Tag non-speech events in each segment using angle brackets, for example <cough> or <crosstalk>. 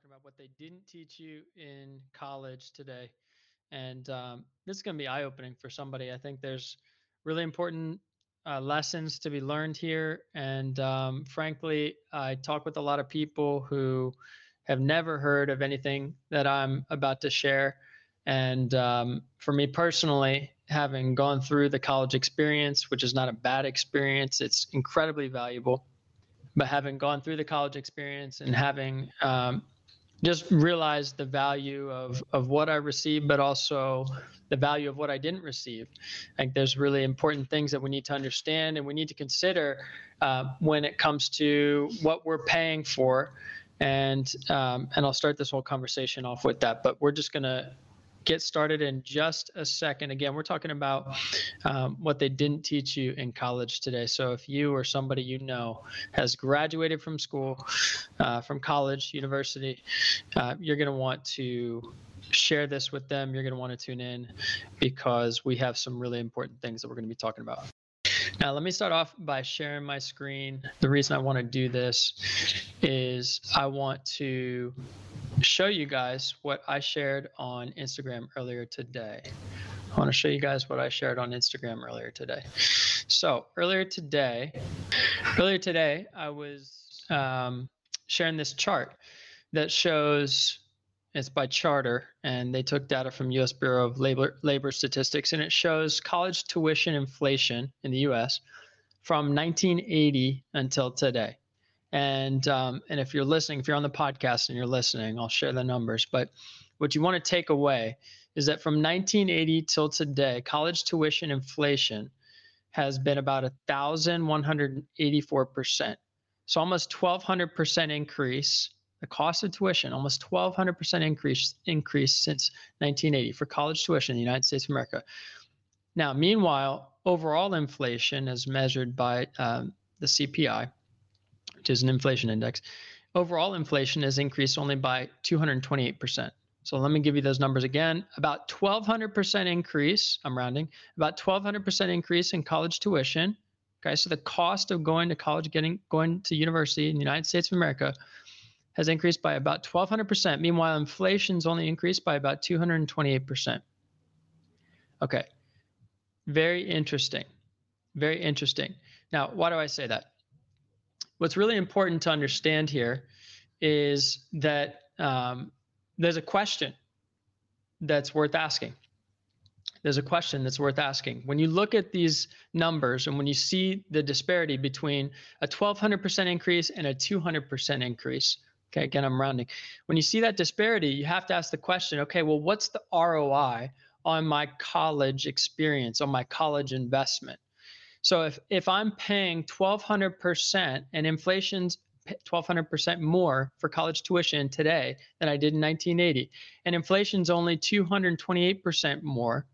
talking about what they didn't teach you in college today. And um, this is going to be eye opening for somebody. I think there's really important uh, lessons to be learned here. And um, frankly, I talk with a lot of people who have never heard of anything that I'm about to share. And um, for me personally, having gone through the college experience, which is not a bad experience, it's incredibly valuable. But having gone through the college experience and having um, just realized the value of, of what I received, but also the value of what I didn't receive. I think there's really important things that we need to understand and we need to consider uh, when it comes to what we're paying for. And um, and I'll start this whole conversation off with that. But we're just gonna get started in just a second. Again, we're talking about um, what they didn't teach you in college today. So if you or somebody you know has graduated from school, uh, from college, university, uh, you're going to want to share this with them. You're going to want to tune in because we have some really important things that we're going to be talking about. Now, let me start off by sharing my screen. The reason I want to do this is I want to show you guys what I shared on Instagram earlier today. I want to show you guys what I shared on Instagram earlier today. So, earlier today, earlier today, I was um, sharing this chart that shows it's by Chartr, and they took data from U.S. Bureau of Labor, Labor Statistics, and it shows college tuition inflation in the U.S. from 1980 until today. And um, and if you're listening, if you're on the podcast and you're listening, I'll share the numbers. But what you want to take away is that from 1980 till today, college tuition inflation has been about a thousand one hundred eighty-four percent. So almost 1,200 percent increase the cost of tuition almost 1200% increase increase since 1980 for college tuition in the United States of America. Now, meanwhile, overall inflation, as measured by um, the CPI, which is an inflation index, overall inflation has increased only by 228%. So let me give you those numbers again. About 1200% increase, I'm rounding, about 1200% increase in college tuition. Okay, so the cost of going to college, getting going to university in the United States of America has increased by about 1,200%. Meanwhile, inflation's only increased by about 228%. Okay, very interesting. Very interesting. Now, why do I say that? What's really important to understand here is that um, there's a question that's worth asking. There's a question that's worth asking. When you look at these numbers and when you see the disparity between a 1200% increase and a 200% increase, Okay, again, I'm rounding. When you see that disparity, you have to ask the question okay, well, what's the ROI on my college experience, on my college investment? So if, if I'm paying 1,200% and inflation's 1,200% more for college tuition today than I did in 1980, and inflation's only 228% more,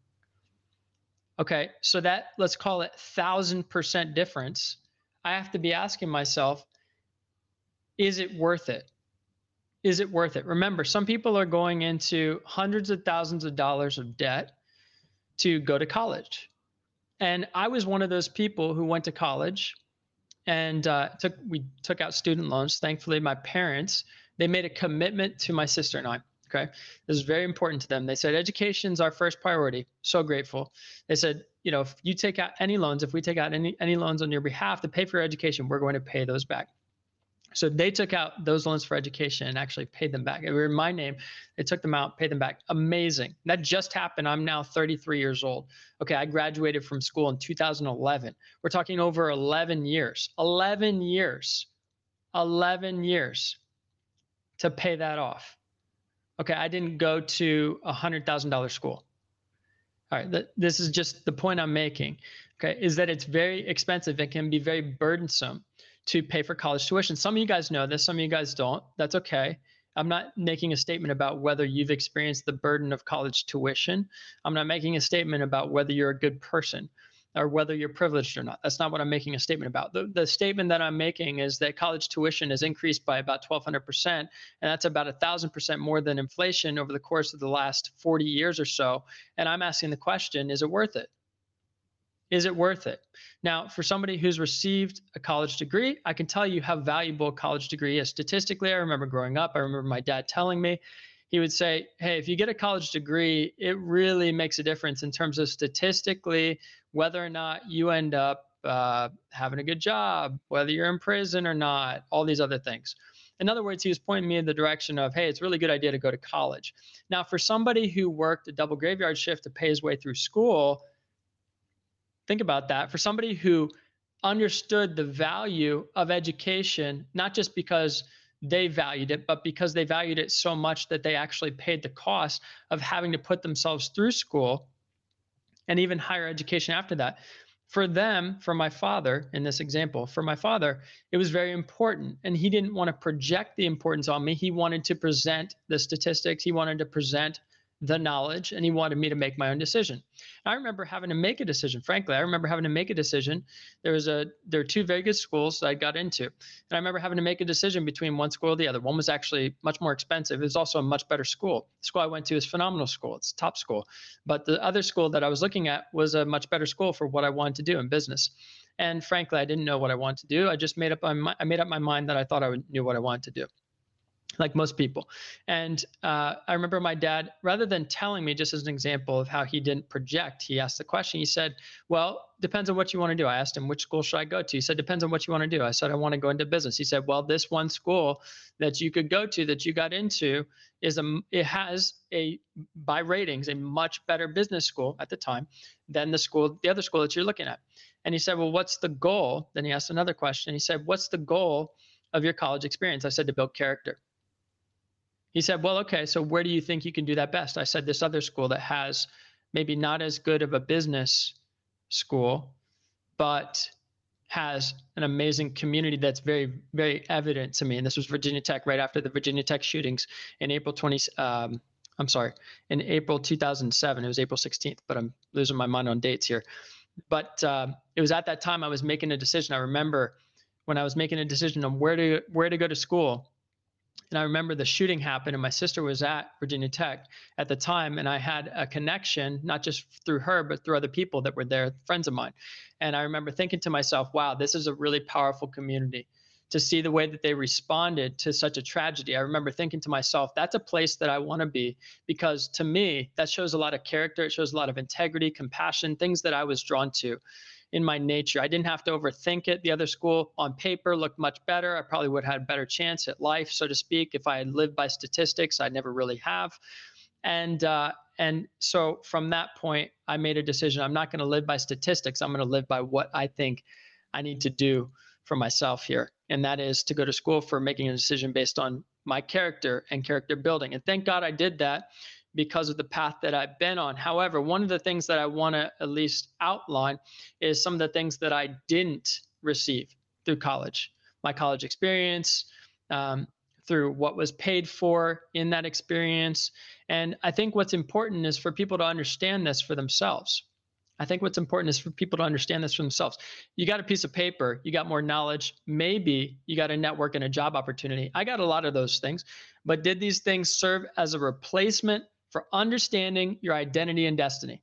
okay, so that let's call it 1,000% difference. I have to be asking myself, is it worth it? Is it worth it? Remember, some people are going into hundreds of thousands of dollars of debt to go to college. And I was one of those people who went to college and uh, took we took out student loans. Thankfully, my parents they made a commitment to my sister and I. Okay, this is very important to them. They said education is our first priority. So grateful. They said, you know, if you take out any loans, if we take out any any loans on your behalf to pay for your education, we're going to pay those back. So they took out those loans for education and actually paid them back. They were in my name. They took them out, paid them back. Amazing. That just happened. I'm now 33 years old. Okay, I graduated from school in 2011. We're talking over 11 years. 11 years. 11 years to pay that off. Okay, I didn't go to a $100,000 school. All right, th- this is just the point I'm making. Okay, is that it's very expensive. It can be very burdensome to pay for college tuition. Some of you guys know this, some of you guys don't. That's okay. I'm not making a statement about whether you've experienced the burden of college tuition. I'm not making a statement about whether you're a good person or whether you're privileged or not. That's not what I'm making a statement about. The, the statement that I'm making is that college tuition has increased by about 1,200%, and that's about 1,000% more than inflation over the course of the last 40 years or so. And I'm asking the question is it worth it? Is it worth it? Now, for somebody who's received a college degree, I can tell you how valuable a college degree is. Statistically, I remember growing up, I remember my dad telling me, he would say, Hey, if you get a college degree, it really makes a difference in terms of statistically whether or not you end up uh, having a good job, whether you're in prison or not, all these other things. In other words, he was pointing me in the direction of, hey, it's a really good idea to go to college. Now, for somebody who worked a double graveyard shift to pay his way through school, think about that. For somebody who understood the value of education, not just because they valued it, but because they valued it so much that they actually paid the cost of having to put themselves through school and even higher education after that for them, for my father in this example, for my father, it was very important. And he didn't want to project the importance on me. He wanted to present the statistics, he wanted to present the knowledge and he wanted me to make my own decision. I remember having to make a decision. Frankly, I remember having to make a decision. There was a there were two very good schools that I got into. And I remember having to make a decision between one school or the other. One was actually much more expensive. It was also a much better school. The school I went to is phenomenal school. It's top school. But the other school that I was looking at was a much better school for what I wanted to do in business. And frankly, I didn't know what I wanted to do. I just made up my I made up my mind that I thought I knew what I wanted to do like most people. And uh, I remember my dad, rather than telling me, just as an example of how he didn't project, he asked the question. He said, Well, depends on what you want to do. I asked him, Which school should I go to? He said, Depends on what you want to do. I said, I want to go into business. He said, Well, this one school that you could go to that you got into is a, it has a, by ratings, a much better business school at the time than the school, the other school that you're looking at. And he said, Well, what's the goal? Then he asked another question. He said, What's the goal of your college experience? I said, To build character. He said, Well, okay, so where do you think you can do that best? I said, This other school that has maybe not as good of a business school, but has an amazing community that's very, very evident to me. And this was Virginia Tech right after the Virginia Tech shootings in April 20. Um, I'm sorry, in April 2007. It was April 16th, but I'm losing my mind on dates here. But uh, it was at that time I was making a decision. I remember when I was making a decision on where to where to go to school and I remember the shooting happened, and my sister was at Virginia Tech at the time, and I had a connection, not just through her, but through other people that were there, friends of mine. And I remember thinking to myself, wow, this is a really powerful community. To see the way that they responded to such a tragedy, I remember thinking to myself, that's a place that I want to be because to me, that shows a lot of character. It shows a lot of integrity, compassion, things that I was drawn to in my nature. I didn't have to overthink it. The other school on paper looked much better. I probably would have had a better chance at life, so to speak, if I had lived by statistics. I never really have. And uh, and so from that point, I made a decision. I'm not going to live by statistics. I'm going to live by what I think I need to do for myself here, and that is to go to school for making a decision based on my character and character building. And thank God I did that because of the path that I've been on. However, one of the things that I want to at least outline is some of the things that I didn't receive through college, my college experience, um, through what was paid for in that experience. And I think what's important is for people to understand this for themselves. I think what's important is for people to understand this for themselves. You got a piece of paper, you got more knowledge, maybe you got a network and a job opportunity. I got a lot of those things, but did these things serve as a replacement for understanding your identity and destiny.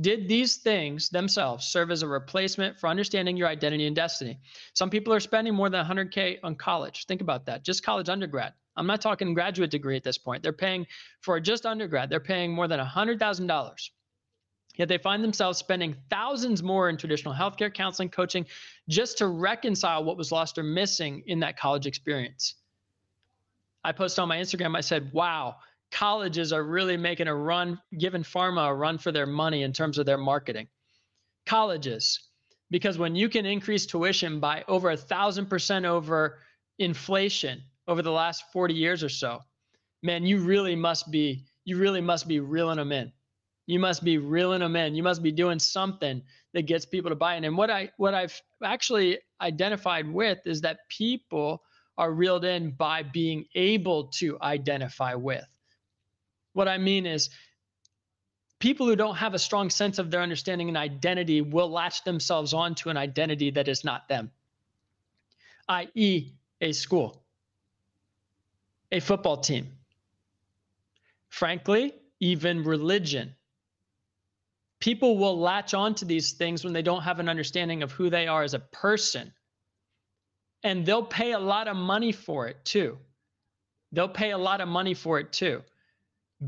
Did these things themselves serve as a replacement for understanding your identity and destiny? Some people are spending more than 100K on college. Think about that. Just college undergrad. I'm not talking graduate degree at this point. They're paying for just undergrad, they're paying more than $100,000. Yet they find themselves spending thousands more in traditional healthcare, counseling, coaching, just to reconcile what was lost or missing in that college experience. I posted on my Instagram, I said, wow, colleges are really making a run, giving pharma a run for their money in terms of their marketing. Colleges, because when you can increase tuition by over a thousand percent over inflation over the last 40 years or so, man, you really must be, you really must be reeling them in. You must be reeling them in. You must be doing something that gets people to buy in. And what I what I've actually identified with is that people are reeled in by being able to identify with. What I mean is, people who don't have a strong sense of their understanding and identity will latch themselves onto an identity that is not them, i.e., a school, a football team, frankly, even religion. People will latch onto these things when they don't have an understanding of who they are as a person. And they'll pay a lot of money for it too. They'll pay a lot of money for it too.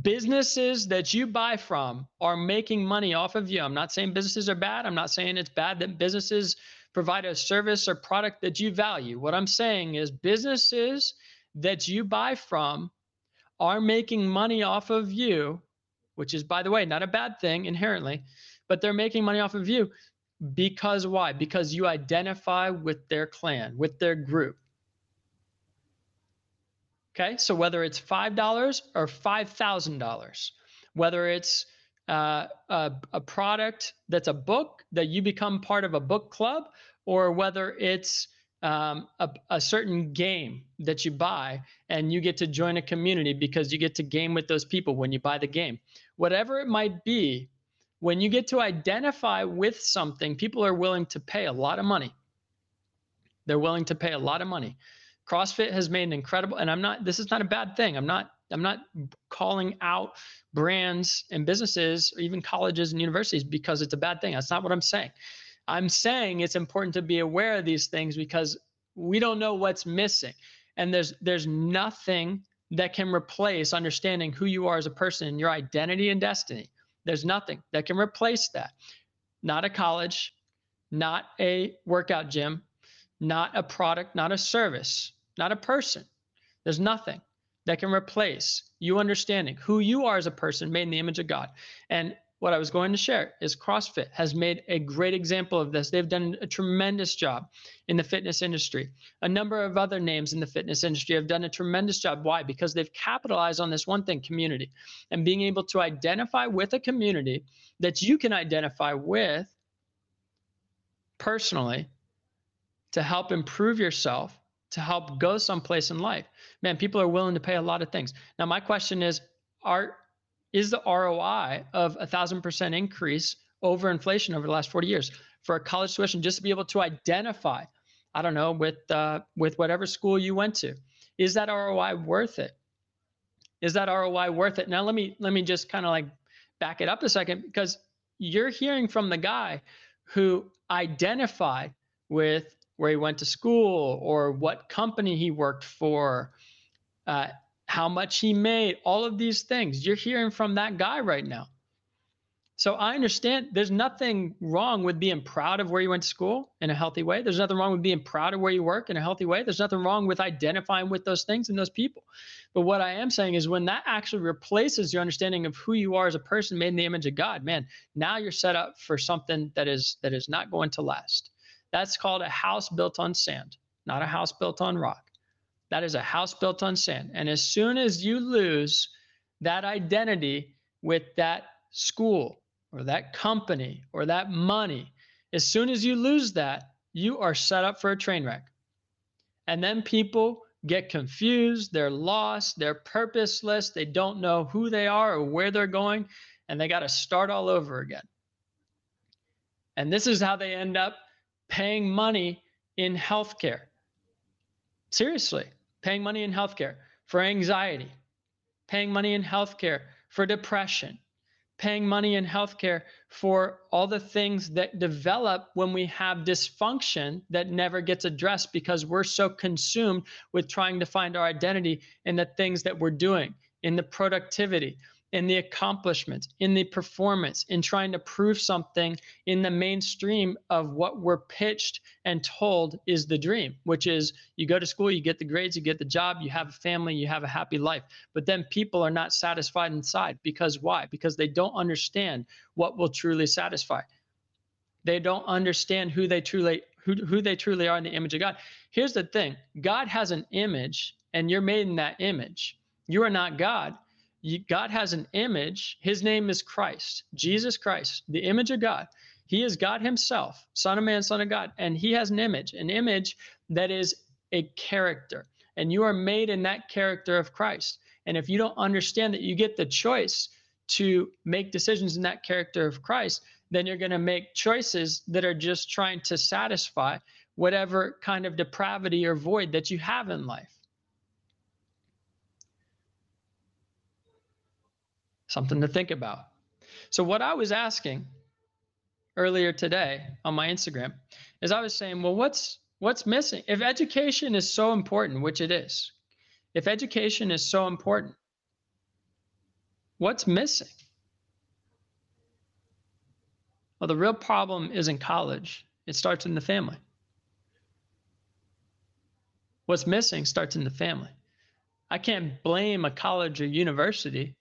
Businesses that you buy from are making money off of you. I'm not saying businesses are bad. I'm not saying it's bad that businesses provide a service or product that you value. What I'm saying is businesses that you buy from are making money off of you which is, by the way, not a bad thing inherently, but they're making money off of you because why? Because you identify with their clan, with their group. Okay, so whether it's $5 or $5,000, whether it's uh, a, a product that's a book that you become part of a book club, or whether it's um, a, a, certain game that you buy and you get to join a community because you get to game with those people when you buy the game. Whatever it might be, when you get to identify with something, people are willing to pay a lot of money. They're willing to pay a lot of money. CrossFit has made an incredible, and I'm not, this is not a bad thing. I'm not, I'm not calling out brands and businesses or even colleges and universities because it's a bad thing. That's not what I'm saying. I'm saying it's important to be aware of these things because we don't know what's missing. And there's there's nothing that can replace understanding who you are as a person and your identity and destiny. There's nothing that can replace that. Not a college, not a workout gym, not a product, not a service, not a person. There's nothing that can replace you understanding who you are as a person made in the image of God. And what I was going to share is CrossFit has made a great example of this. They've done a tremendous job in the fitness industry. A number of other names in the fitness industry have done a tremendous job. Why? Because they've capitalized on this one thing community and being able to identify with a community that you can identify with personally to help improve yourself, to help go someplace in life. Man, people are willing to pay a lot of things. Now, my question is, are is the ROI of a thousand percent increase over inflation over the last 40 years for a college tuition just to be able to identify, I don't know, with uh, with whatever school you went to. Is that ROI worth it? Is that ROI worth it? Now let me let me just kind of like back it up a second because you're hearing from the guy who identified with where he went to school or what company he worked for. Uh, how much he made, all of these things. You're hearing from that guy right now. So I understand there's nothing wrong with being proud of where you went to school in a healthy way. There's nothing wrong with being proud of where you work in a healthy way. There's nothing wrong with identifying with those things and those people. But what I am saying is when that actually replaces your understanding of who you are as a person made in the image of God, man, now you're set up for something that is that is not going to last. That's called a house built on sand, not a house built on rock. That is a house built on sand. And as soon as you lose that identity with that school or that company or that money, as soon as you lose that, you are set up for a train wreck. And then people get confused, they're lost, they're purposeless, they don't know who they are or where they're going, and they got to start all over again. And this is how they end up paying money in healthcare. Seriously paying money in healthcare for anxiety, paying money in healthcare for depression, paying money in healthcare for all the things that develop when we have dysfunction that never gets addressed because we're so consumed with trying to find our identity in the things that we're doing, in the productivity, in the accomplishments, in the performance, in trying to prove something in the mainstream of what we're pitched and told is the dream, which is you go to school, you get the grades, you get the job, you have a family, you have a happy life. But then people are not satisfied inside because why? Because they don't understand what will truly satisfy. They don't understand who they truly who, who they truly are in the image of God. Here's the thing God has an image, and you're made in that image. You are not God God has an image. His name is Christ, Jesus Christ, the image of God. He is God Himself, Son of Man, Son of God. And He has an image, an image that is a character. And you are made in that character of Christ. And if you don't understand that you get the choice to make decisions in that character of Christ, then you're going to make choices that are just trying to satisfy whatever kind of depravity or void that you have in life. Something to think about. So, what I was asking earlier today on my Instagram is I was saying, well, what's what's missing? If education is so important, which it is, if education is so important, what's missing? Well, the real problem isn't college. It starts in the family. What's missing starts in the family. I can't blame a college or university.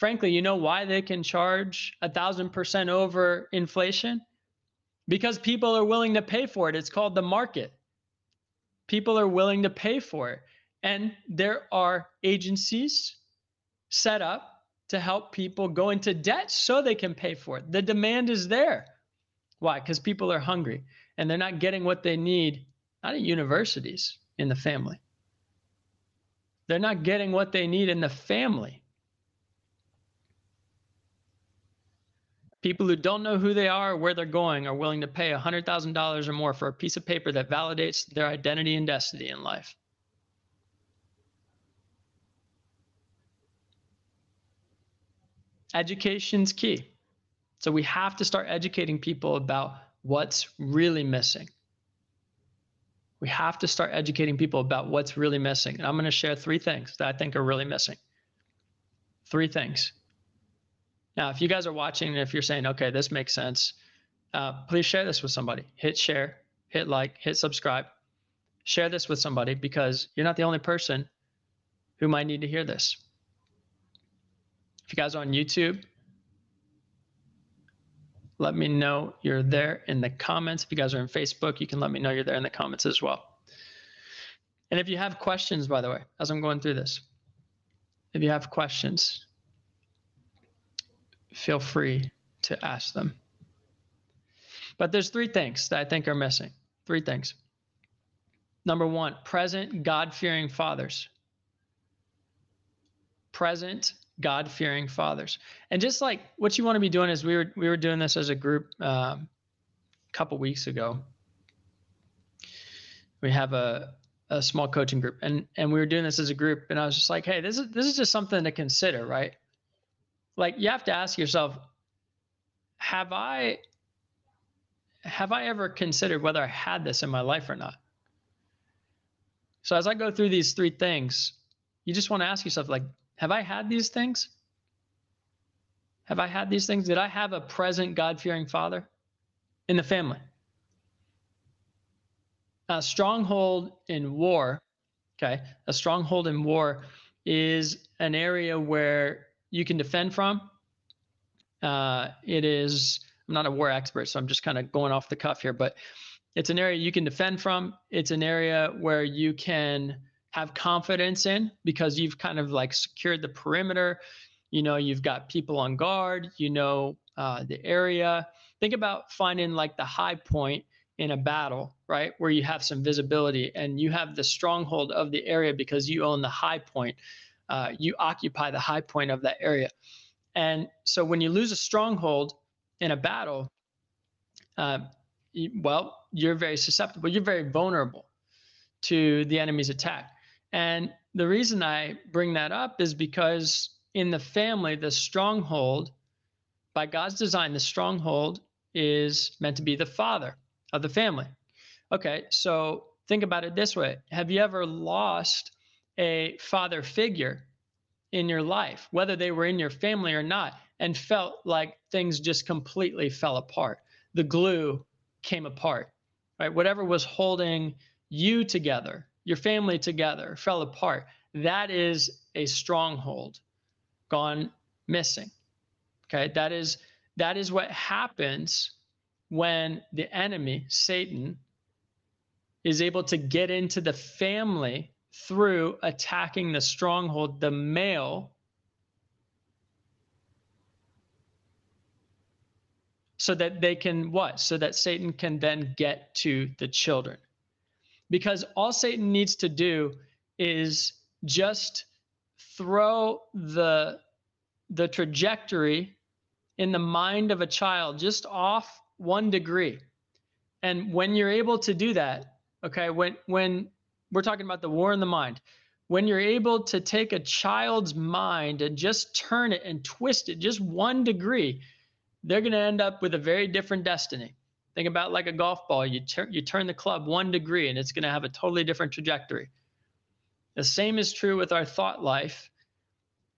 Frankly, you know why they can charge a thousand percent over inflation? Because people are willing to pay for it. It's called the market. People are willing to pay for it. And there are agencies set up to help people go into debt so they can pay for it. The demand is there. Why? Because people are hungry and they're not getting what they need, not at universities, in the family. They're not getting what they need in the family. People who don't know who they are or where they're going are willing to pay $100,000 or more for a piece of paper that validates their identity and destiny in life. Education's key. So we have to start educating people about what's really missing. We have to start educating people about what's really missing. And I'm going to share three things that I think are really missing. Three things. Now, if you guys are watching if you're saying, okay, this makes sense, uh, please share this with somebody. Hit share, hit like, hit subscribe. Share this with somebody because you're not the only person who might need to hear this. If you guys are on YouTube, let me know you're there in the comments. If you guys are in Facebook, you can let me know you're there in the comments as well. And if you have questions, by the way, as I'm going through this, if you have questions, feel free to ask them. But there's three things that I think are missing. Three things. Number one, present God fearing fathers. Present God fearing fathers. And just like what you want to be doing is we were we were doing this as a group um, a couple weeks ago. We have a a small coaching group and and we were doing this as a group and I was just like, hey, this is this is just something to consider, right? Like you have to ask yourself, have I have I ever considered whether I had this in my life or not? So as I go through these three things, you just want to ask yourself like have I had these things? Have I had these things? Did I have a present God fearing father in the family? A stronghold in war, okay, a stronghold in war is an area where you can defend from. Uh, it is, I'm not a war expert, so I'm just kind of going off the cuff here, but it's an area you can defend from. It's an area where you can have confidence in because you've kind of like secured the perimeter. You know, you've got people on guard, you know, uh, the area. Think about finding like the high point in a battle, right? Where you have some visibility and you have the stronghold of the area because you own the high point. Uh, you occupy the high point of that area. And so when you lose a stronghold in a battle, uh, well, you're very susceptible, you're very vulnerable to the enemy's attack. And the reason I bring that up is because in the family, the stronghold, by God's design, the stronghold is meant to be the father of the family. Okay, so think about it this way Have you ever lost a father figure in your life, whether they were in your family or not, and felt like things just completely fell apart? The glue came apart, right? Whatever was holding you together your family together, fell apart. That is a stronghold gone missing. Okay, that is that is what happens when the enemy, Satan, is able to get into the family through attacking the stronghold, the male, so that they can what? So that Satan can then get to the children because all Satan needs to do is just throw the the trajectory in the mind of a child just off one degree. And when you're able to do that, okay, when when we're talking about the war in the mind, when you're able to take a child's mind and just turn it and twist it just one degree, they're going to end up with a very different destiny. Think about like a golf ball. You, turn you turn the club one degree and it's going to have a totally different trajectory. The same is true with our thought life.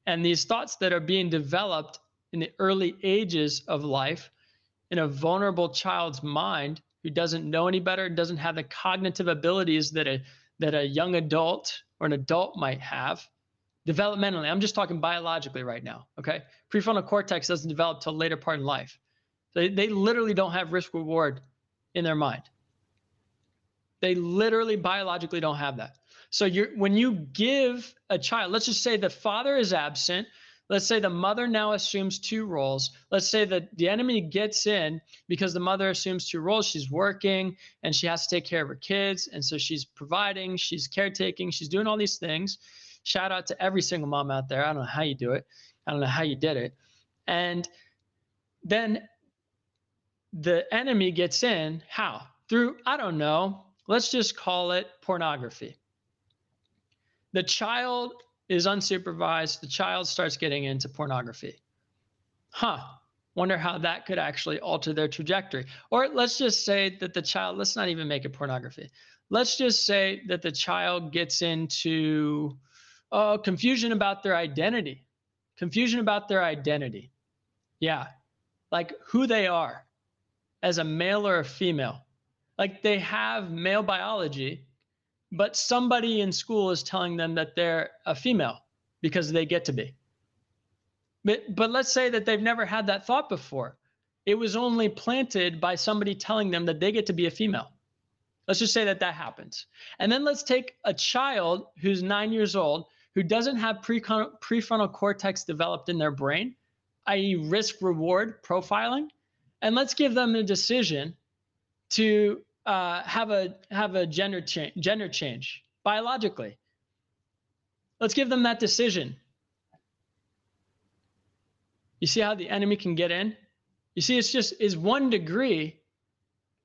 And these thoughts that are being developed in the early ages of life in a vulnerable child's mind who doesn't know any better, doesn't have the cognitive abilities that a that a young adult or an adult might have developmentally. I'm just talking biologically right now. Okay. Prefrontal cortex doesn't develop till later part in life. They, they literally don't have risk reward in their mind. They literally biologically don't have that. So you're when you give a child, let's just say the father is absent, Let's say the mother now assumes two roles. Let's say that the enemy gets in because the mother assumes two roles. She's working and she has to take care of her kids. And so she's providing, she's caretaking, she's doing all these things. Shout out to every single mom out there. I don't know how you do it, I don't know how you did it. And then the enemy gets in how? Through, I don't know, let's just call it pornography. The child is unsupervised, the child starts getting into pornography. Huh. Wonder how that could actually alter their trajectory. Or let's just say that the child, let's not even make it pornography. Let's just say that the child gets into uh, confusion about their identity. Confusion about their identity. Yeah. Like who they are as a male or a female. Like they have male biology, but somebody in school is telling them that they're a female because they get to be. But, but let's say that they've never had that thought before. It was only planted by somebody telling them that they get to be a female. Let's just say that that happens. And then let's take a child who's nine years old who doesn't have prefrontal cortex developed in their brain, i.e., risk reward profiling, and let's give them a decision to uh, have a have a gender change gender change biologically. Let's give them that decision. You see how the enemy can get in? You see, it's just is one degree,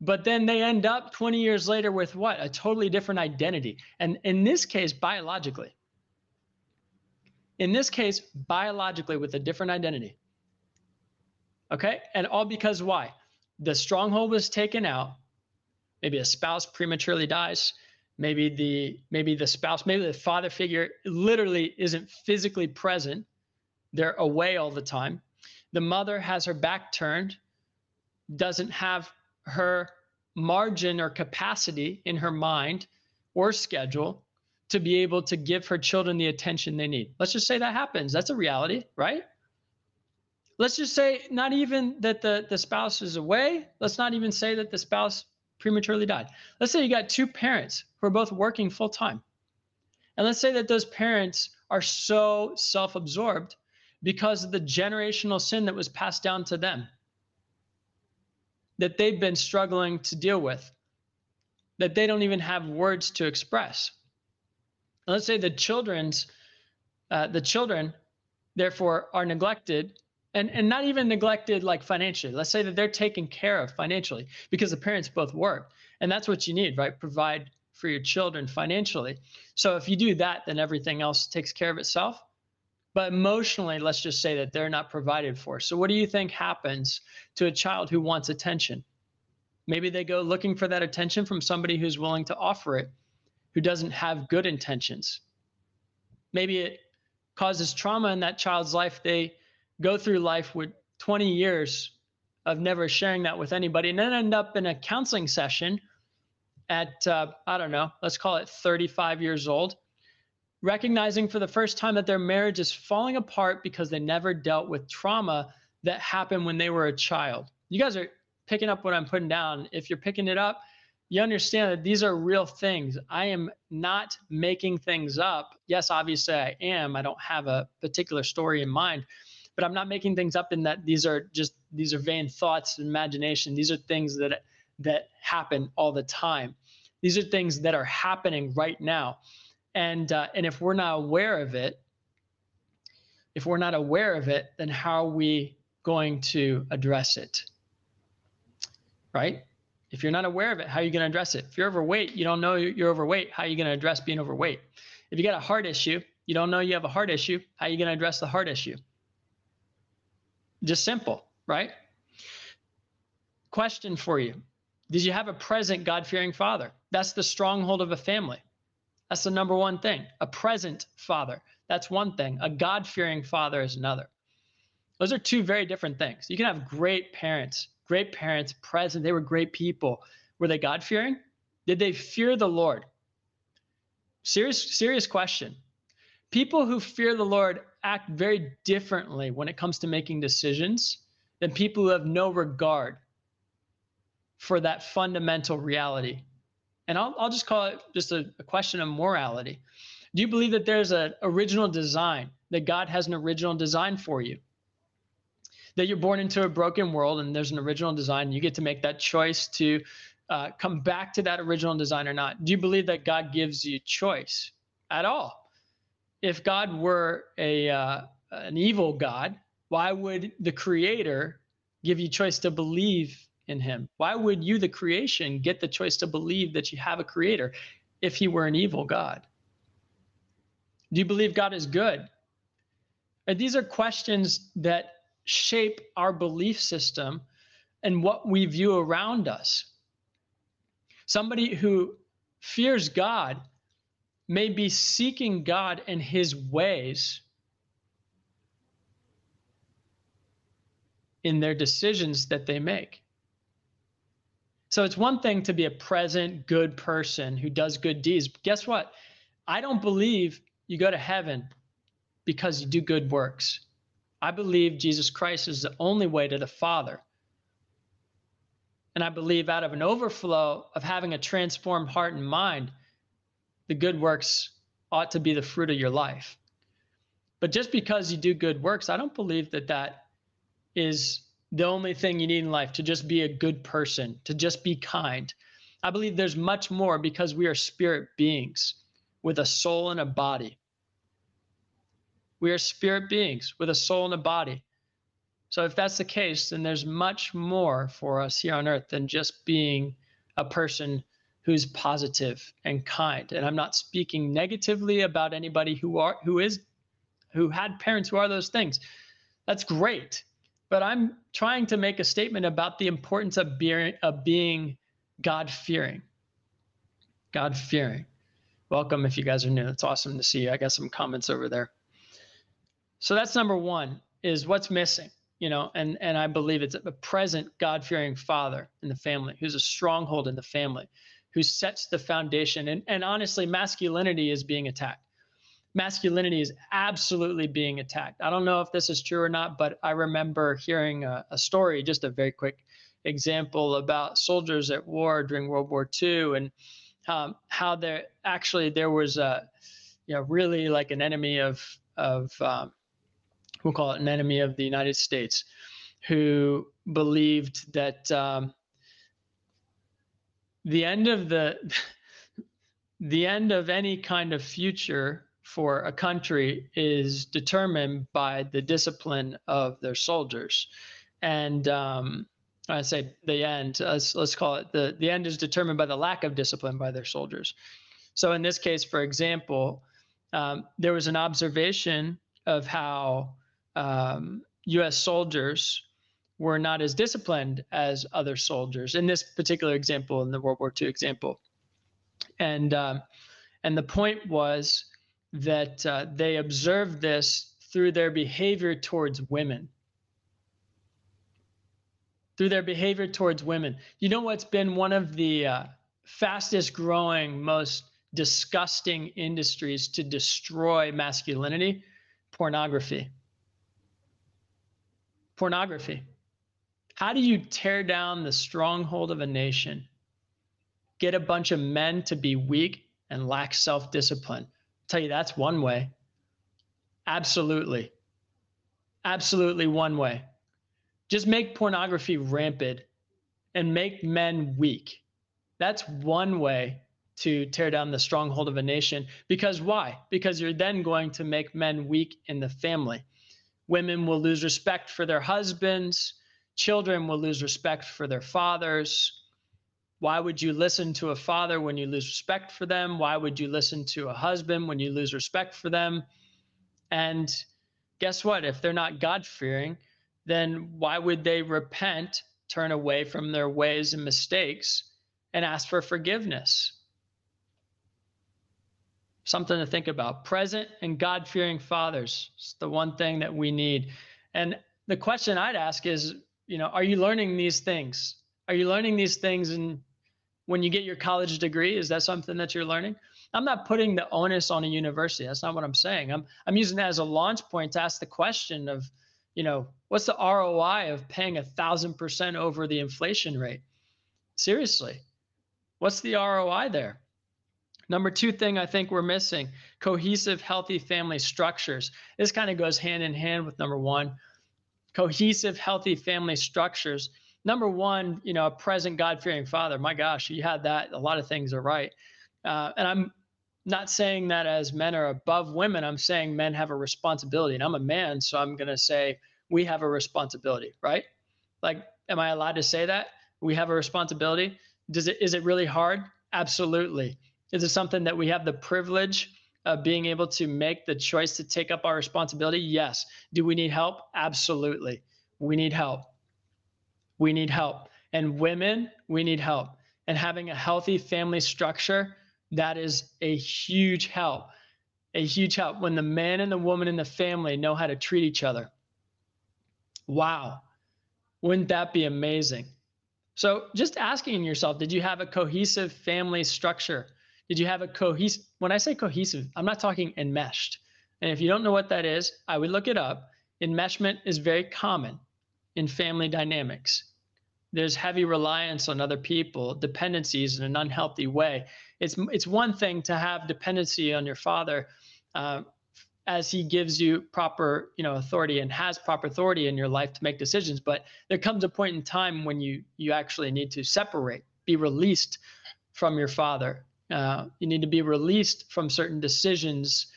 but then they end up 20 years later with what? A totally different identity. And in this case, biologically. In this case, biologically with a different identity. Okay? And all because why? The stronghold was taken out maybe a spouse prematurely dies. Maybe the maybe the spouse maybe the father figure literally isn't physically present. They're away all the time. The mother has her back turned doesn't have her margin or capacity in her mind or schedule to be able to give her children the attention they need. Let's just say that happens. That's a reality right? Let's just say not even that the the spouse is away. Let's not even say that the spouse prematurely died. Let's say you got two parents who are both working full time. And let's say that those parents are so self absorbed because of the generational sin that was passed down to them that they've been struggling to deal with, that they don't even have words to express. And let's say the children's, uh, the children, therefore, are neglected and and not even neglected like financially. Let's say that they're taken care of financially because the parents both work and that's what you need right? Provide for your children financially. So if you do that then everything else takes care of itself. But emotionally let's just say that they're not provided for. So what do you think happens to a child who wants attention? Maybe they go looking for that attention from somebody who's willing to offer it who doesn't have good intentions. Maybe it causes trauma in that child's life. They go through life with 20 years of never sharing that with anybody and then end up in a counseling session at uh, i don't know let's call it 35 years old recognizing for the first time that their marriage is falling apart because they never dealt with trauma that happened when they were a child. You guys are picking up what i'm putting down. If you're picking it up you understand that these are real things. I am not making things up. Yes obviously i am. I don't have a particular story in mind but I'm not making things up in that these are just these are vain thoughts and imagination. These are things that that happen all the time. These are things that are happening right now, and uh, and if we're not aware of it, if we're not aware of it, then how are we going to address it? Right? If you're not aware of it, how are you going to address it? If you're overweight, you don't know you're overweight. How are you going to address being overweight? If you got a heart issue, you don't know you have a heart issue. How are you going to address the heart issue? Just simple, right? Question for you Did you have a present God fearing father? That's the stronghold of a family. That's the number one thing. A present father. That's one thing. A God fearing father is another. Those are two very different things. You can have great parents, great parents, present. They were great people. Were they God fearing? Did they fear the Lord? Serious, serious question. People who fear the Lord act very differently when it comes to making decisions than people who have no regard for that fundamental reality. And I'll, I'll just call it just a, a question of morality. Do you believe that there's an original design, that God has an original design for you? That you're born into a broken world and there's an original design, you get to make that choice to uh, come back to that original design or not? Do you believe that God gives you choice at all? If God were a uh, an evil God, why would the Creator give you choice to believe in him. Why would you, the creation, get the choice to believe that you have a creator if he were an evil God? Do you believe God is good? And these are questions that shape our belief system and what we view around us. Somebody who fears God may be seeking God and his ways in their decisions that they make. So it's one thing to be a present, good person who does good deeds. Guess what? I don't believe you go to heaven because you do good works. I believe Jesus Christ is the only way to the Father. And I believe out of an overflow of having a transformed heart and mind, the good works ought to be the fruit of your life. But just because you do good works, I don't believe that that is the only thing you need in life to just be a good person, to just be kind. I believe there's much more because we are spirit beings with a soul and a body. We are spirit beings with a soul and a body. So, if that's the case, then there's much more for us here on earth than just being a person who's positive and kind. And I'm not speaking negatively about anybody who are who is who had parents who are those things. That's great but I'm trying to make a statement about the importance of being, of being God fearing. God fearing. Welcome if you guys are new. It's awesome to see you. I got some comments over there. So that's number one is what's missing, you know, and and I believe it's a present God fearing father in the family who's a stronghold in the family, who sets the foundation. And and honestly, masculinity is being attacked masculinity is absolutely being attacked. I don't know if this is true or not, but I remember hearing a, a story, just a very quick example about soldiers at war during World War II and um, how there actually there was a, you know, really like an enemy of of um, we'll call it an enemy of the United States, who believed that um, the end of the <laughs> the end of any kind of future for a country is determined by the discipline of their soldiers. And um, I say the end, let's, let's call it the, the end is determined by the lack of discipline by their soldiers. So in this case, for example, um, there was an observation of how um, US soldiers were not as disciplined as other soldiers in this particular example, in the World War II example. And, um, and the point was that uh, they observed this through their behavior towards women. Through their behavior towards women. You know what's been one of the uh, fastest growing, most disgusting industries to destroy masculinity? Pornography. Pornography. How do you tear down the stronghold of a nation? Get a bunch of men to be weak and lack self discipline tell you that's one way. Absolutely. Absolutely one way. Just make pornography rampant and make men weak. That's one way to tear down the stronghold of a nation. Because why? Because you're then going to make men weak in the family. Women will lose respect for their husbands. Children will lose respect for their fathers. Why would you listen to a father when you lose respect for them? Why would you listen to a husband when you lose respect for them? And guess what? If they're not God fearing, then why would they repent turn away from their ways and mistakes and ask for forgiveness. Something to think about. Present and God fearing fathers. It's the one thing that we need. And the question I'd ask is, you know, are you learning these things? Are you learning these things and when you get your college degree? Is that something that you're learning? I'm not putting the onus on a university. That's not what I'm saying. I'm I'm using that as a launch point to ask the question of, you know, what's the ROI of paying a thousand percent over the inflation rate? Seriously, what's the ROI there? Number two thing I think we're missing cohesive, healthy family structures. This kind of goes hand in hand with number one cohesive, healthy family structures. Number one, you know, a present God fearing father. My gosh, you had that. A lot of things are right. Uh, and I'm not saying that as men are above women. I'm saying men have a responsibility. And I'm a man, so I'm going to say we have a responsibility, right? Like, am I allowed to say that? We have a responsibility. Does it is it really hard? Absolutely. Is it something that we have the privilege of being able to make the choice to take up our responsibility? Yes. Do we need help? Absolutely. We need help. We need help. And women, we need help. And having a healthy family structure, that is a huge help. A huge help when the man and the woman in the family know how to treat each other. Wow. Wouldn't that be amazing? So, just asking yourself, did you have a cohesive family structure? Did you have a cohesive? When I say cohesive, I'm not talking enmeshed. And if you don't know what that is, I would look it up. Enmeshment is very common in family dynamics. There's heavy reliance on other people, dependencies in an unhealthy way. It's it's one thing to have dependency on your father, uh, as he gives you proper you know authority and has proper authority in your life to make decisions. But there comes a point in time when you you actually need to separate, be released from your father uh, you need to be released from certain decisions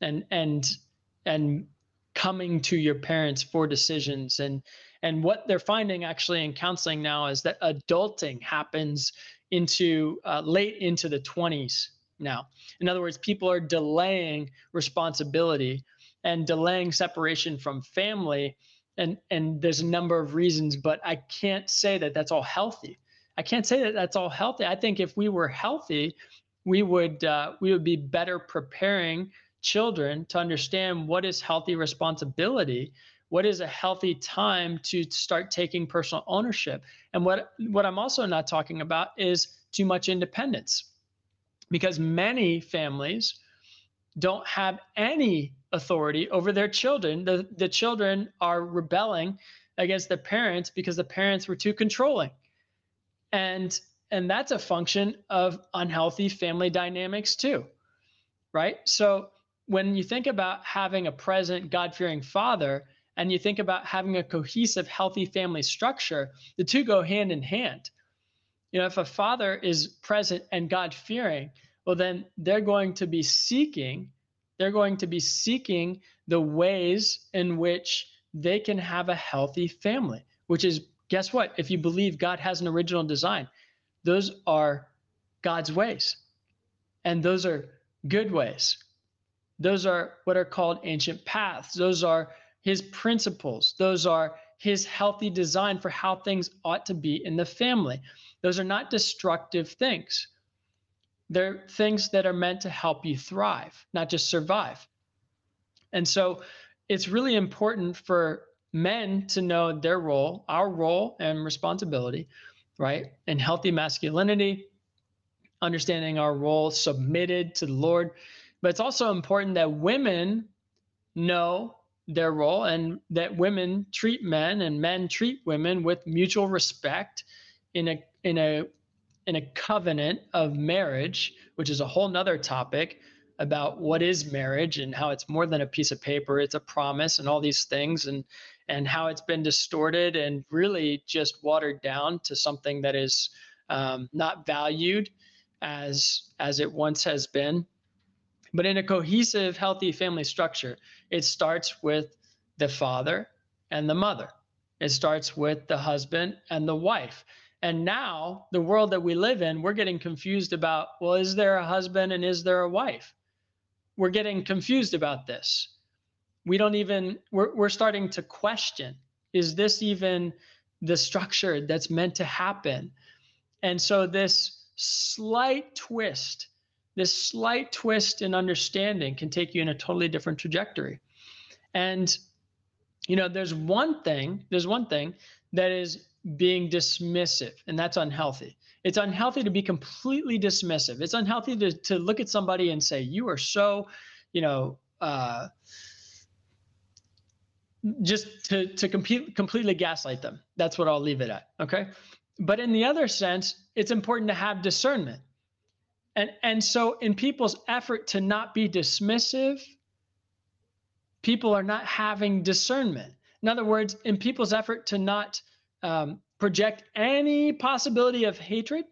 and and and coming to your parents for decisions. And and what they're finding actually in counseling now is that adulting happens into uh, late into the 20s now. In other words people are delaying responsibility and delaying separation from family. And and there's a number of reasons but i can't say that that's all healthy I can't say that that's all healthy. I think if we were healthy, we would uh, we would be better preparing children to understand what is healthy responsibility what is a healthy time to start taking personal ownership. And what what i'm also not talking about is too much independence because many families don't have any authority over their children. The the children are rebelling against the parents because the parents were too controlling and and that's a function of unhealthy family dynamics too right? So when you think about having a present god-fearing father and you think about having a cohesive healthy family structure the two go hand in hand. You know if a father is present and god-fearing well then they're going to be seeking they're going to be seeking the ways in which they can have a healthy family which is guess what if you believe god has an original design those are God's ways. And those are good ways. Those are what are called ancient paths. Those are his principles. Those are his healthy design for how things ought to be in the family. Those are not destructive things. They're things that are meant to help you thrive, not just survive. And so it's really important for men to know their role, our role and responsibility, right? And healthy masculinity, understanding our role submitted to the Lord. But it's also important that women know their role and that women treat men and men treat women with mutual respect in a in a in a covenant of marriage, which is a whole nother topic about what is marriage and how it's more than a piece of paper, it's a promise and all these things. And and how it's been distorted and really just watered down to something that is um, not valued as as it once has been. But in a cohesive, healthy family structure, it starts with the father and the mother. It starts with the husband and the wife. And now, the world that we live in, we're getting confused about well, is there a husband and is there a wife? We're getting confused about this we don't even we're, we're starting to question is this even the structure that's meant to happen. And so this slight twist, this slight twist in understanding can take you in a totally different trajectory. And you know, there's one thing, there's one thing that is being dismissive, and that's unhealthy. It's unhealthy to be completely dismissive. It's unhealthy to, to look at somebody and say, you are so, you know, uh, just to, to completely gaslight them. That's what I'll leave it at. Okay. But in the other sense, it's important to have discernment. And, and so, in people's effort to not be dismissive, people are not having discernment. In other words, in people's effort to not um, project any possibility of hatred,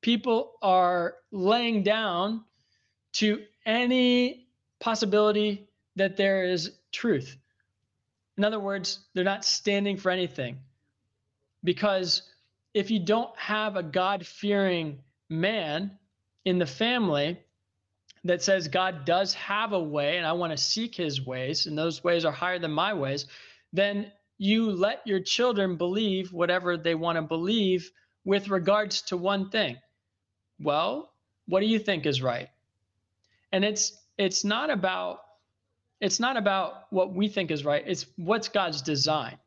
people are laying down to any possibility that there is truth. In other words, they're not standing for anything. Because if you don't have a God fearing man in the family that says God does have a way and I want to seek his ways, and those ways are higher than my ways, then you let your children believe whatever they want to believe with regards to one thing. Well, what do you think is right? And it's it's not about it's not about what we think is right. It's what's God's design.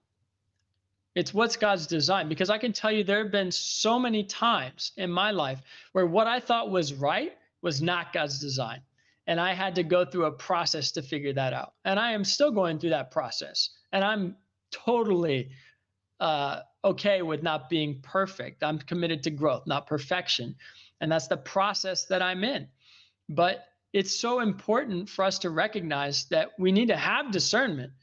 It's what's God's design. Because I can tell you there have been so many times in my life where what I thought was right was not God's design. And I had to go through a process to figure that out. And I am still going through that process. And I'm totally uh, okay with not being perfect. I'm committed to growth, not perfection. And that's the process that I'm in. But it's so important for us to recognize that we need to have discernment.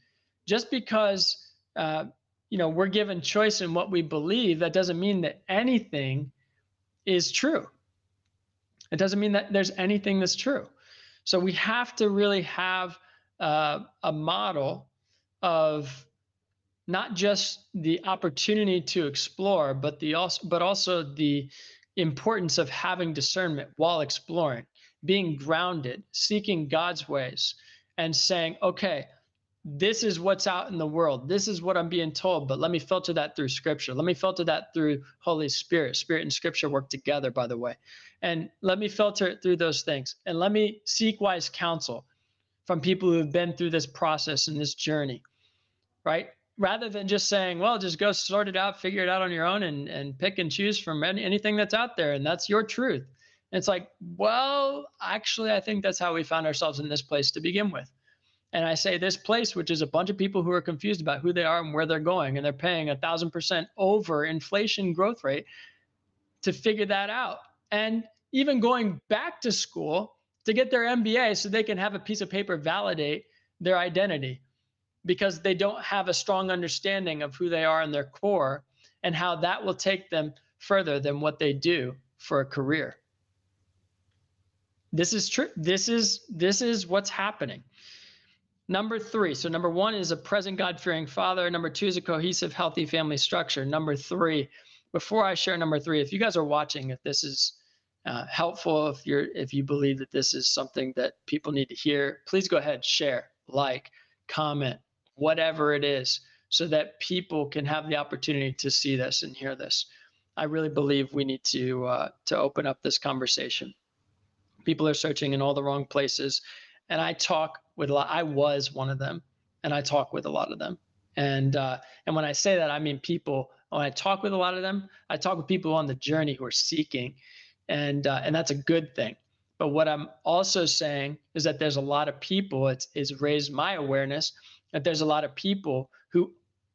Just because uh, you know we're given choice in what we believe, that doesn't mean that anything is true. It doesn't mean that there's anything that's true. So we have to really have uh, a model of not just the opportunity to explore, but the also but also the importance of having discernment while exploring being grounded, seeking God's ways, and saying, okay, this is what's out in the world. This is what I'm being told, but let me filter that through scripture. Let me filter that through Holy Spirit. Spirit and scripture work together, by the way. And let me filter it through those things. And let me seek wise counsel from people who have been through this process and this journey, right? Rather than just saying, well, just go sort it out, figure it out on your own, and, and pick and choose from any, anything that's out there. And that's your truth. It's like, well, actually, I think that's how we found ourselves in this place to begin with. And I say this place, which is a bunch of people who are confused about who they are and where they're going, and they're paying a thousand percent over inflation growth rate to figure that out. And even going back to school to get their MBA so they can have a piece of paper validate their identity because they don't have a strong understanding of who they are in their core and how that will take them further than what they do for a career. This is true. This is this is what's happening. Number three. So number one is a present God-fearing father. Number two is a cohesive, healthy family structure. Number three. Before I share number three, if you guys are watching, if this is uh, helpful, if you're if you believe that this is something that people need to hear, please go ahead, share, like, comment, whatever it is, so that people can have the opportunity to see this and hear this. I really believe we need to uh, to open up this conversation people are searching in all the wrong places and i talk with a lot i was one of them and i talk with a lot of them. And uh, and when i say that i mean people when i talk with a lot of them i talk with people on the journey who are seeking and uh, and that's a good thing. But what i'm also saying is that there's a lot of people it's, it's raised my awareness that there's a lot of people who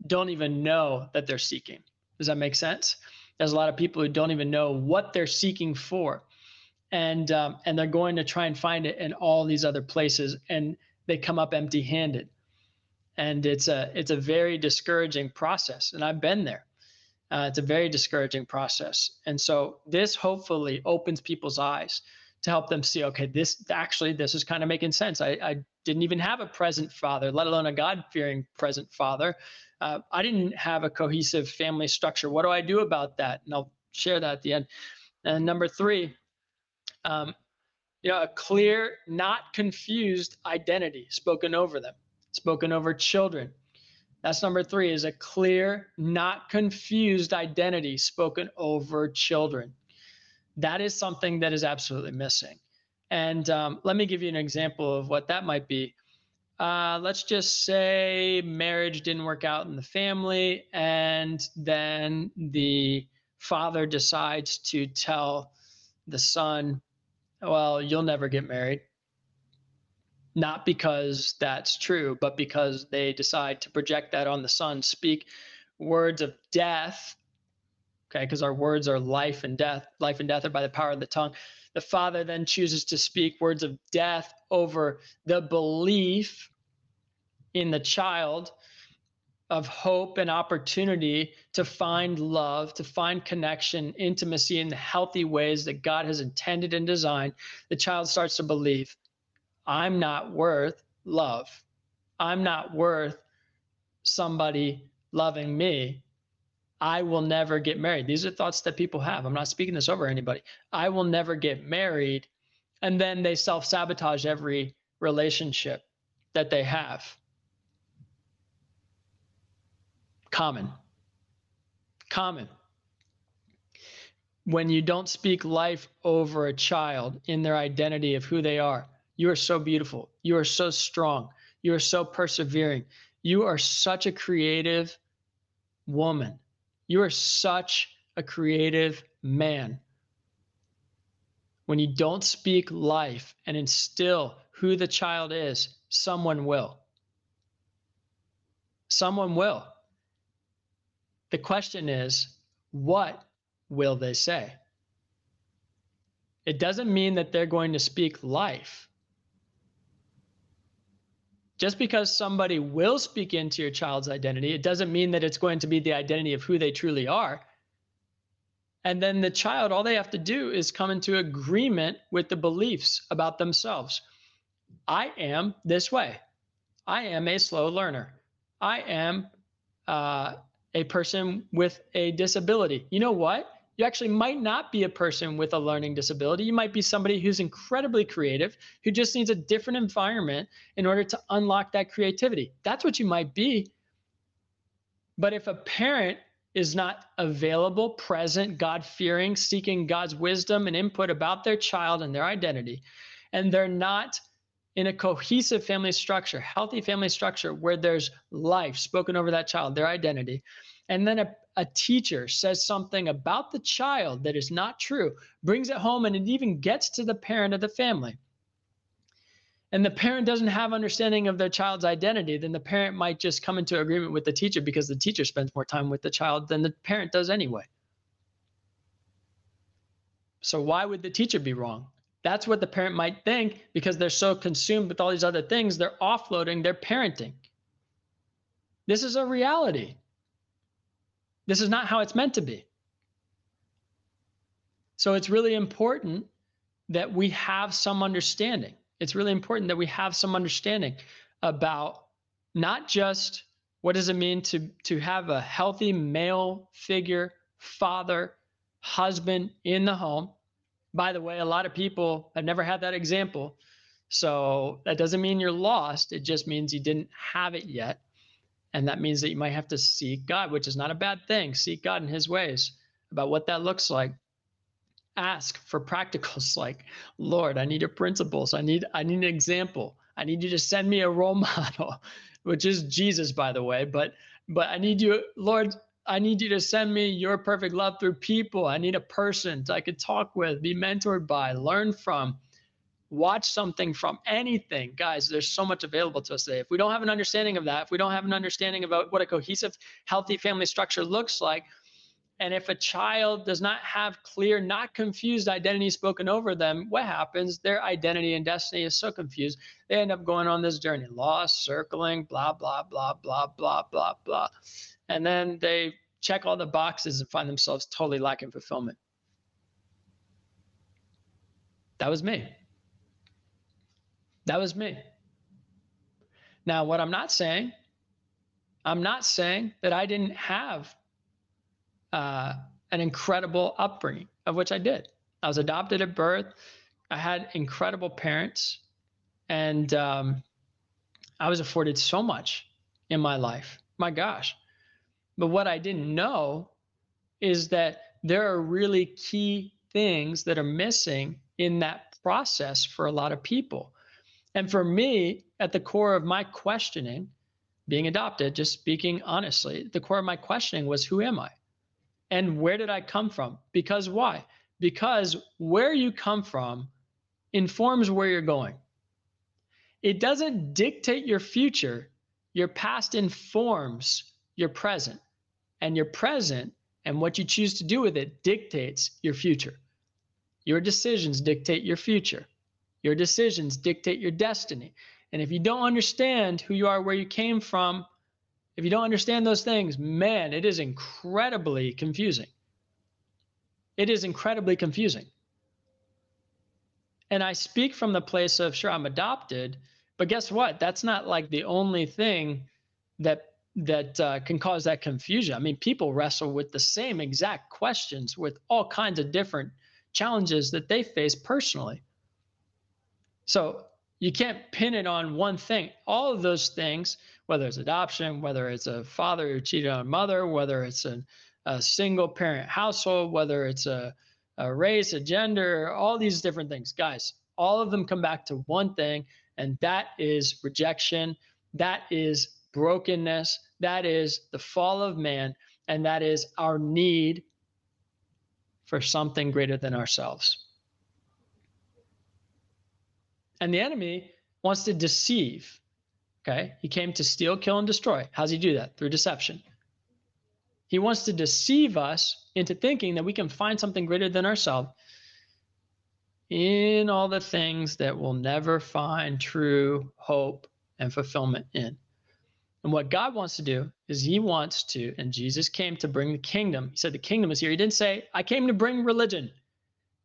don't even know that they're seeking. Does that make sense? There's a lot of people who don't even know what they're seeking for and um, and they're going to try and find it in all these other places and they come up empty handed and it's a it's a very discouraging process and i've been there. Uh, it's a very discouraging process. And so this hopefully opens people's eyes to help them see okay this actually this is kind of making sense. I, I didn't even have a present father let alone a god-fearing present father. Uh, i didn't have a cohesive family structure. What do i do about that? And i'll share that at the end. And number three um, you know, a clear, not confused identity spoken over them, spoken over children. That's number three is a clear, not confused identity spoken over children. That is something that is absolutely missing. And um, let me give you an example of what that might be. Uh, let's just say marriage didn't work out in the family, and then the father decides to tell the son, Well, you'll never get married. Not because that's true, but because they decide to project that on the son, speak words of death. Okay, because our words are life and death. Life and death are by the power of the tongue. The father then chooses to speak words of death over the belief in the child of hope and opportunity to find love, to find connection, intimacy in the healthy ways that God has intended and designed, the child starts to believe, I'm not worth love. I'm not worth somebody loving me. I will never get married. These are thoughts that people have. I'm not speaking this over anybody. I will never get married. And then they self sabotage every relationship that they have. Common. Common. When you don't speak life over a child in their identity of who they are, you are so beautiful. You are so strong. You are so persevering. You are such a creative woman. You are such a creative man. When you don't speak life and instill who the child is, someone will. Someone will. The question is, what will they say? It doesn't mean that they're going to speak life. Just because somebody will speak into your child's identity, it doesn't mean that it's going to be the identity of who they truly are. And then the child, all they have to do is come into agreement with the beliefs about themselves. I am this way. I am a slow learner. I am uh, a person with a disability. You know what? You actually might not be a person with a learning disability. You might be somebody who's incredibly creative, who just needs a different environment in order to unlock that creativity. That's what you might be. But if a parent is not available, present, God fearing, seeking God's wisdom and input about their child and their identity, and they're not in a cohesive family structure, healthy family structure where there's life spoken over that child, their identity, and then a, a teacher says something about the child that is not true, brings it home, and it even gets to the parent of the family. And the parent doesn't have understanding of their child's identity, then the parent might just come into agreement with the teacher because the teacher spends more time with the child than the parent does anyway. So why would the teacher be wrong? That's what the parent might think because they're so consumed with all these other things, they're offloading their parenting. This is a reality. This is not how it's meant to be. So it's really important that we have some understanding. It's really important that we have some understanding about not just what does it mean to to have a healthy male figure, father, husband in the home, by the way, a lot of people have never had that example. So that doesn't mean you're lost. It just means you didn't have it yet. And that means that you might have to seek God, which is not a bad thing. Seek God in his ways about what that looks like. Ask for practicals <laughs> like, Lord, I need your principles. I need I need an example. I need you to send me a role <laughs> model, which is Jesus, by the way. But but I need you, Lord, I need you to send me your perfect love through people. I need a person I could talk with, be mentored by, learn from, watch something from, anything. Guys, there's so much available to us today. If we don't have an understanding of that, if we don't have an understanding about what a cohesive, healthy family structure looks like, and if a child does not have clear, not confused identity spoken over them, what happens? Their identity and destiny is so confused. They end up going on this journey, lost, circling, blah, blah, blah, blah, blah, blah, blah and then they check all the boxes and find themselves totally lacking fulfillment. That was me. That was me. Now, what I'm not saying, I'm not saying that I didn't have uh, an incredible upbringing, of which I did. I was adopted at birth. I had incredible parents, and um, I was afforded so much in my life My gosh. But what I didn't know is that there are really key things that are missing in that process for a lot of people. And for me, at the core of my questioning, being adopted, just speaking honestly, the core of my questioning was who am I? And where did I come from? Because why? Because where you come from informs where you're going. It doesn't dictate your future, your past informs your present, and your present and what you choose to do with it dictates your future. Your decisions dictate your future. Your decisions dictate your destiny. And if you don't understand who you are, where you came from, if you don't understand those things, man, it is incredibly confusing. It is incredibly confusing. And I speak from the place of, sure, I'm adopted, but guess what? That's not like the only thing that that uh, can cause that confusion. I mean, people wrestle with the same exact questions with all kinds of different challenges that they face personally. So you can't pin it on one thing. All of those things, whether it's adoption, whether it's a father who cheated on a mother, whether it's an, a single parent household, whether it's a, a race, a gender, all these different things, guys, all of them come back to one thing, and that is rejection. That is brokenness. That is the fall of man, and that is our need for something greater than ourselves. And the enemy wants to deceive. Okay. He came to steal, kill, and destroy. How's he do that? Through deception. He wants to deceive us into thinking that we can find something greater than ourselves in all the things that we'll never find true hope and fulfillment in. And what God wants to do is He wants to, and Jesus came to bring the kingdom. He said, The kingdom is here. He didn't say, I came to bring religion.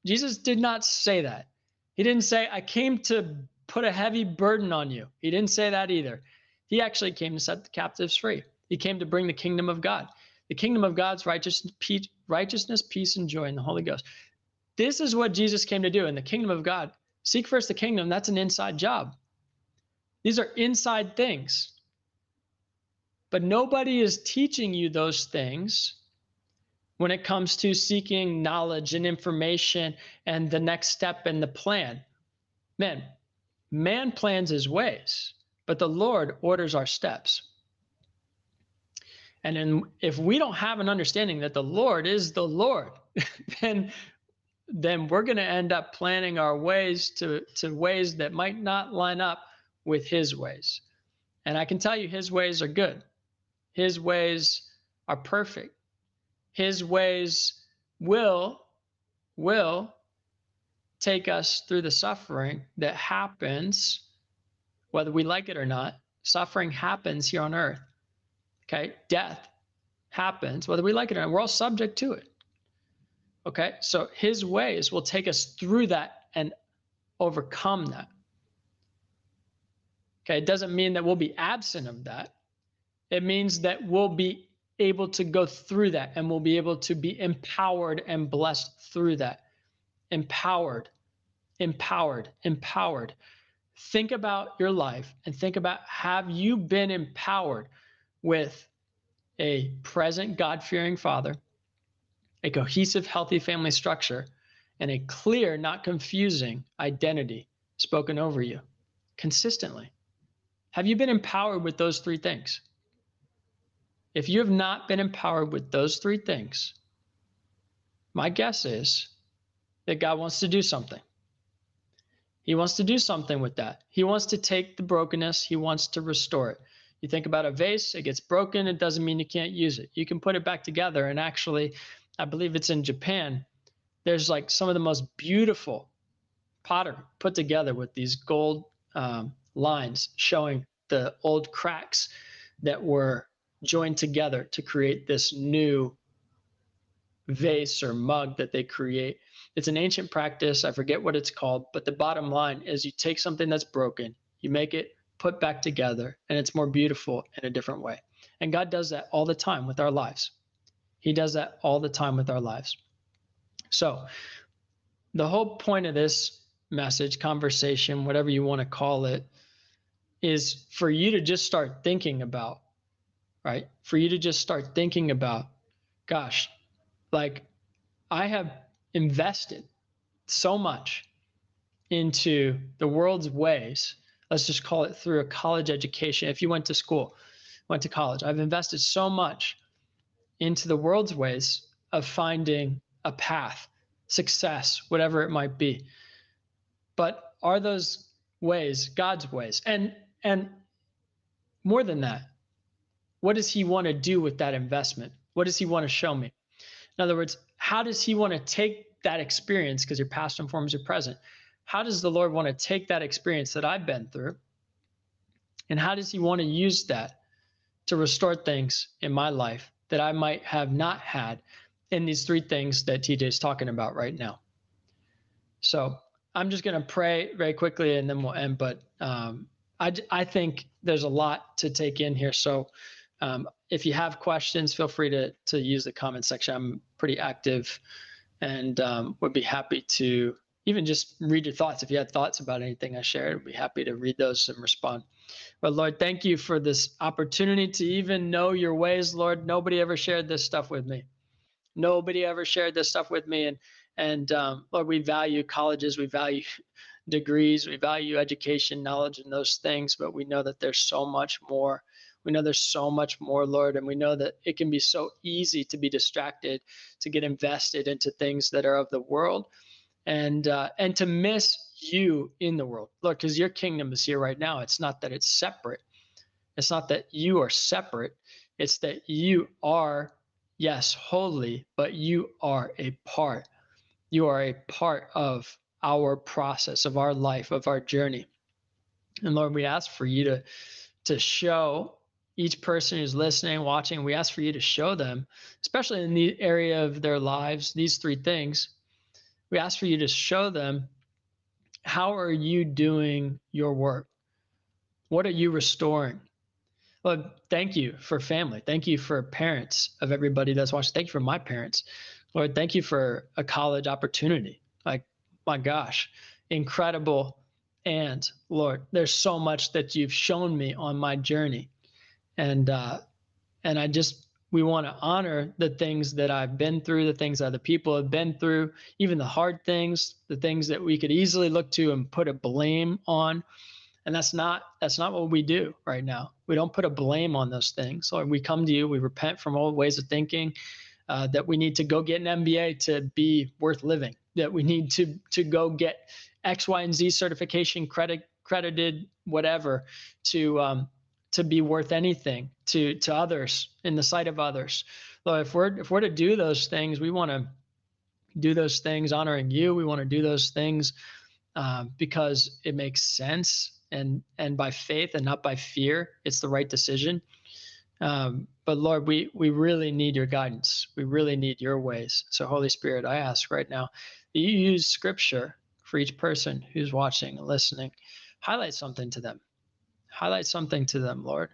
Jesus did not say that. He didn't say, I came to put a heavy burden on you. He didn't say that either. He actually came to set the captives free. He came to bring the kingdom of God. The kingdom of God's righteousness, peace, righteousness, peace, and joy in the Holy Ghost. This is what Jesus came to do in the kingdom of God. Seek first the kingdom. That's an inside job. These are inside things. But nobody is teaching you those things when it comes to seeking knowledge and information and the next step in the plan. Man, man plans his ways, but the Lord orders our steps. And if we don't have an understanding that the Lord is the Lord, <laughs> then then we're going to end up planning our ways to to ways that might not line up with his ways. And I can tell you his ways are good. His ways are perfect. His ways will will take us through the suffering that happens whether we like it or not. Suffering happens here on earth. Okay? Death happens whether we like it or not. We're all subject to it. Okay? So his ways will take us through that and overcome that. Okay, it doesn't mean that we'll be absent of that. It means that we'll be able to go through that and we'll be able to be empowered and blessed through that. Empowered, empowered, empowered. Think about your life and think about have you been empowered with a present God fearing father, a cohesive, healthy family structure, and a clear, not confusing identity spoken over you consistently? Have you been empowered with those three things? If you have not been empowered with those three things, my guess is that God wants to do something. He wants to do something with that. He wants to take the brokenness, he wants to restore it. You think about a vase, it gets broken, it doesn't mean you can't use it. You can put it back together. And actually, I believe it's in Japan. There's like some of the most beautiful potter put together with these gold um, lines showing the old cracks that were joined together to create this new vase or mug that they create. It's an ancient practice. I forget what it's called, but the bottom line is you take something that's broken, you make it put back together, and it's more beautiful in a different way. And God does that all the time with our lives. He does that all the time with our lives. So, the whole point of this message, conversation, whatever you want to call it, is for you to just start thinking about right? For you to just start thinking about, gosh, like I have invested so much into the world's ways. Let's just call it through a college education. If you went to school, went to college, I've invested so much into the world's ways of finding a path, success, whatever it might be. But are those ways God's ways? And and more than that, what does he want to do with that investment? What does he want to show me? In other words, how does he want to take that experience because your past informs your present? How does the Lord want to take that experience that I've been through? And how does he want to use that to restore things in my life that I might have not had in these three things that TJ is talking about right now? So I'm just going to pray very quickly and then we'll end. But um, I, I think there's a lot to take in here. So um, if you have questions, feel free to, to use the comment section. I'm pretty active and um, would be happy to even just read your thoughts. If you had thoughts about anything I shared, I'd be happy to read those and respond. But Lord, thank you for this opportunity to even know your ways, Lord. Nobody ever shared this stuff with me. Nobody ever shared this stuff with me. And and um, Lord, we value colleges, we value <laughs> degrees, we value education, knowledge, and those things, but we know that there's so much more. We know there's so much more, Lord, and we know that it can be so easy to be distracted, to get invested into things that are of the world, and uh, and to miss you in the world, Lord, because your kingdom is here right now. It's not that it's separate. It's not that you are separate. It's that you are, yes, holy, but you are a part you are a part of our process, of our life, of our journey. And Lord, we ask for you to, to show each person who's listening, watching, we ask for you to show them, especially in the area of their lives, these three things. We ask for you to show them how are you doing your work? What are you restoring? Lord, thank you for family. Thank you for parents of everybody that's watching. Thank you for my parents. Lord, thank you for a college opportunity. Like, my gosh, incredible. And Lord, there's so much that you've shown me on my journey. And, uh, and I just, we want to honor the things that I've been through, the things other people have been through, even the hard things, the things that we could easily look to and put a blame on. And that's not that's not what we do right now. We don't put a blame on those things. Lord, we come to you, we repent from old ways of thinking, uh, that we need to go get an MBA to be worth living, that we need to to go get X, Y, and Z certification credit credited whatever to um, to be worth anything to to others in the sight of others. So if we're if we're to do those things, we want to do those things honoring you. We want to do those things uh, because it makes sense and and by faith and not by fear. It's the right decision. Um, but Lord, we we really need your guidance. We really need your ways. So Holy Spirit, I ask right now that you use Scripture for each person who's watching and listening. Highlight something to them. Highlight something to them, Lord.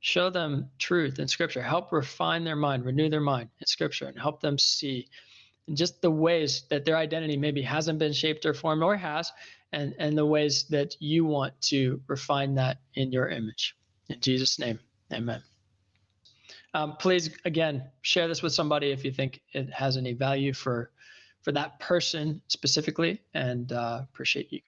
Show them truth in Scripture. Help refine their mind, renew their mind in Scripture, and help them see just the ways that their identity maybe hasn't been shaped or formed or has, and, and the ways that you want to refine that in your image. In Jesus' name, amen. Um, please, again, share this with somebody if you think it has any value for for that person specifically, and uh, appreciate you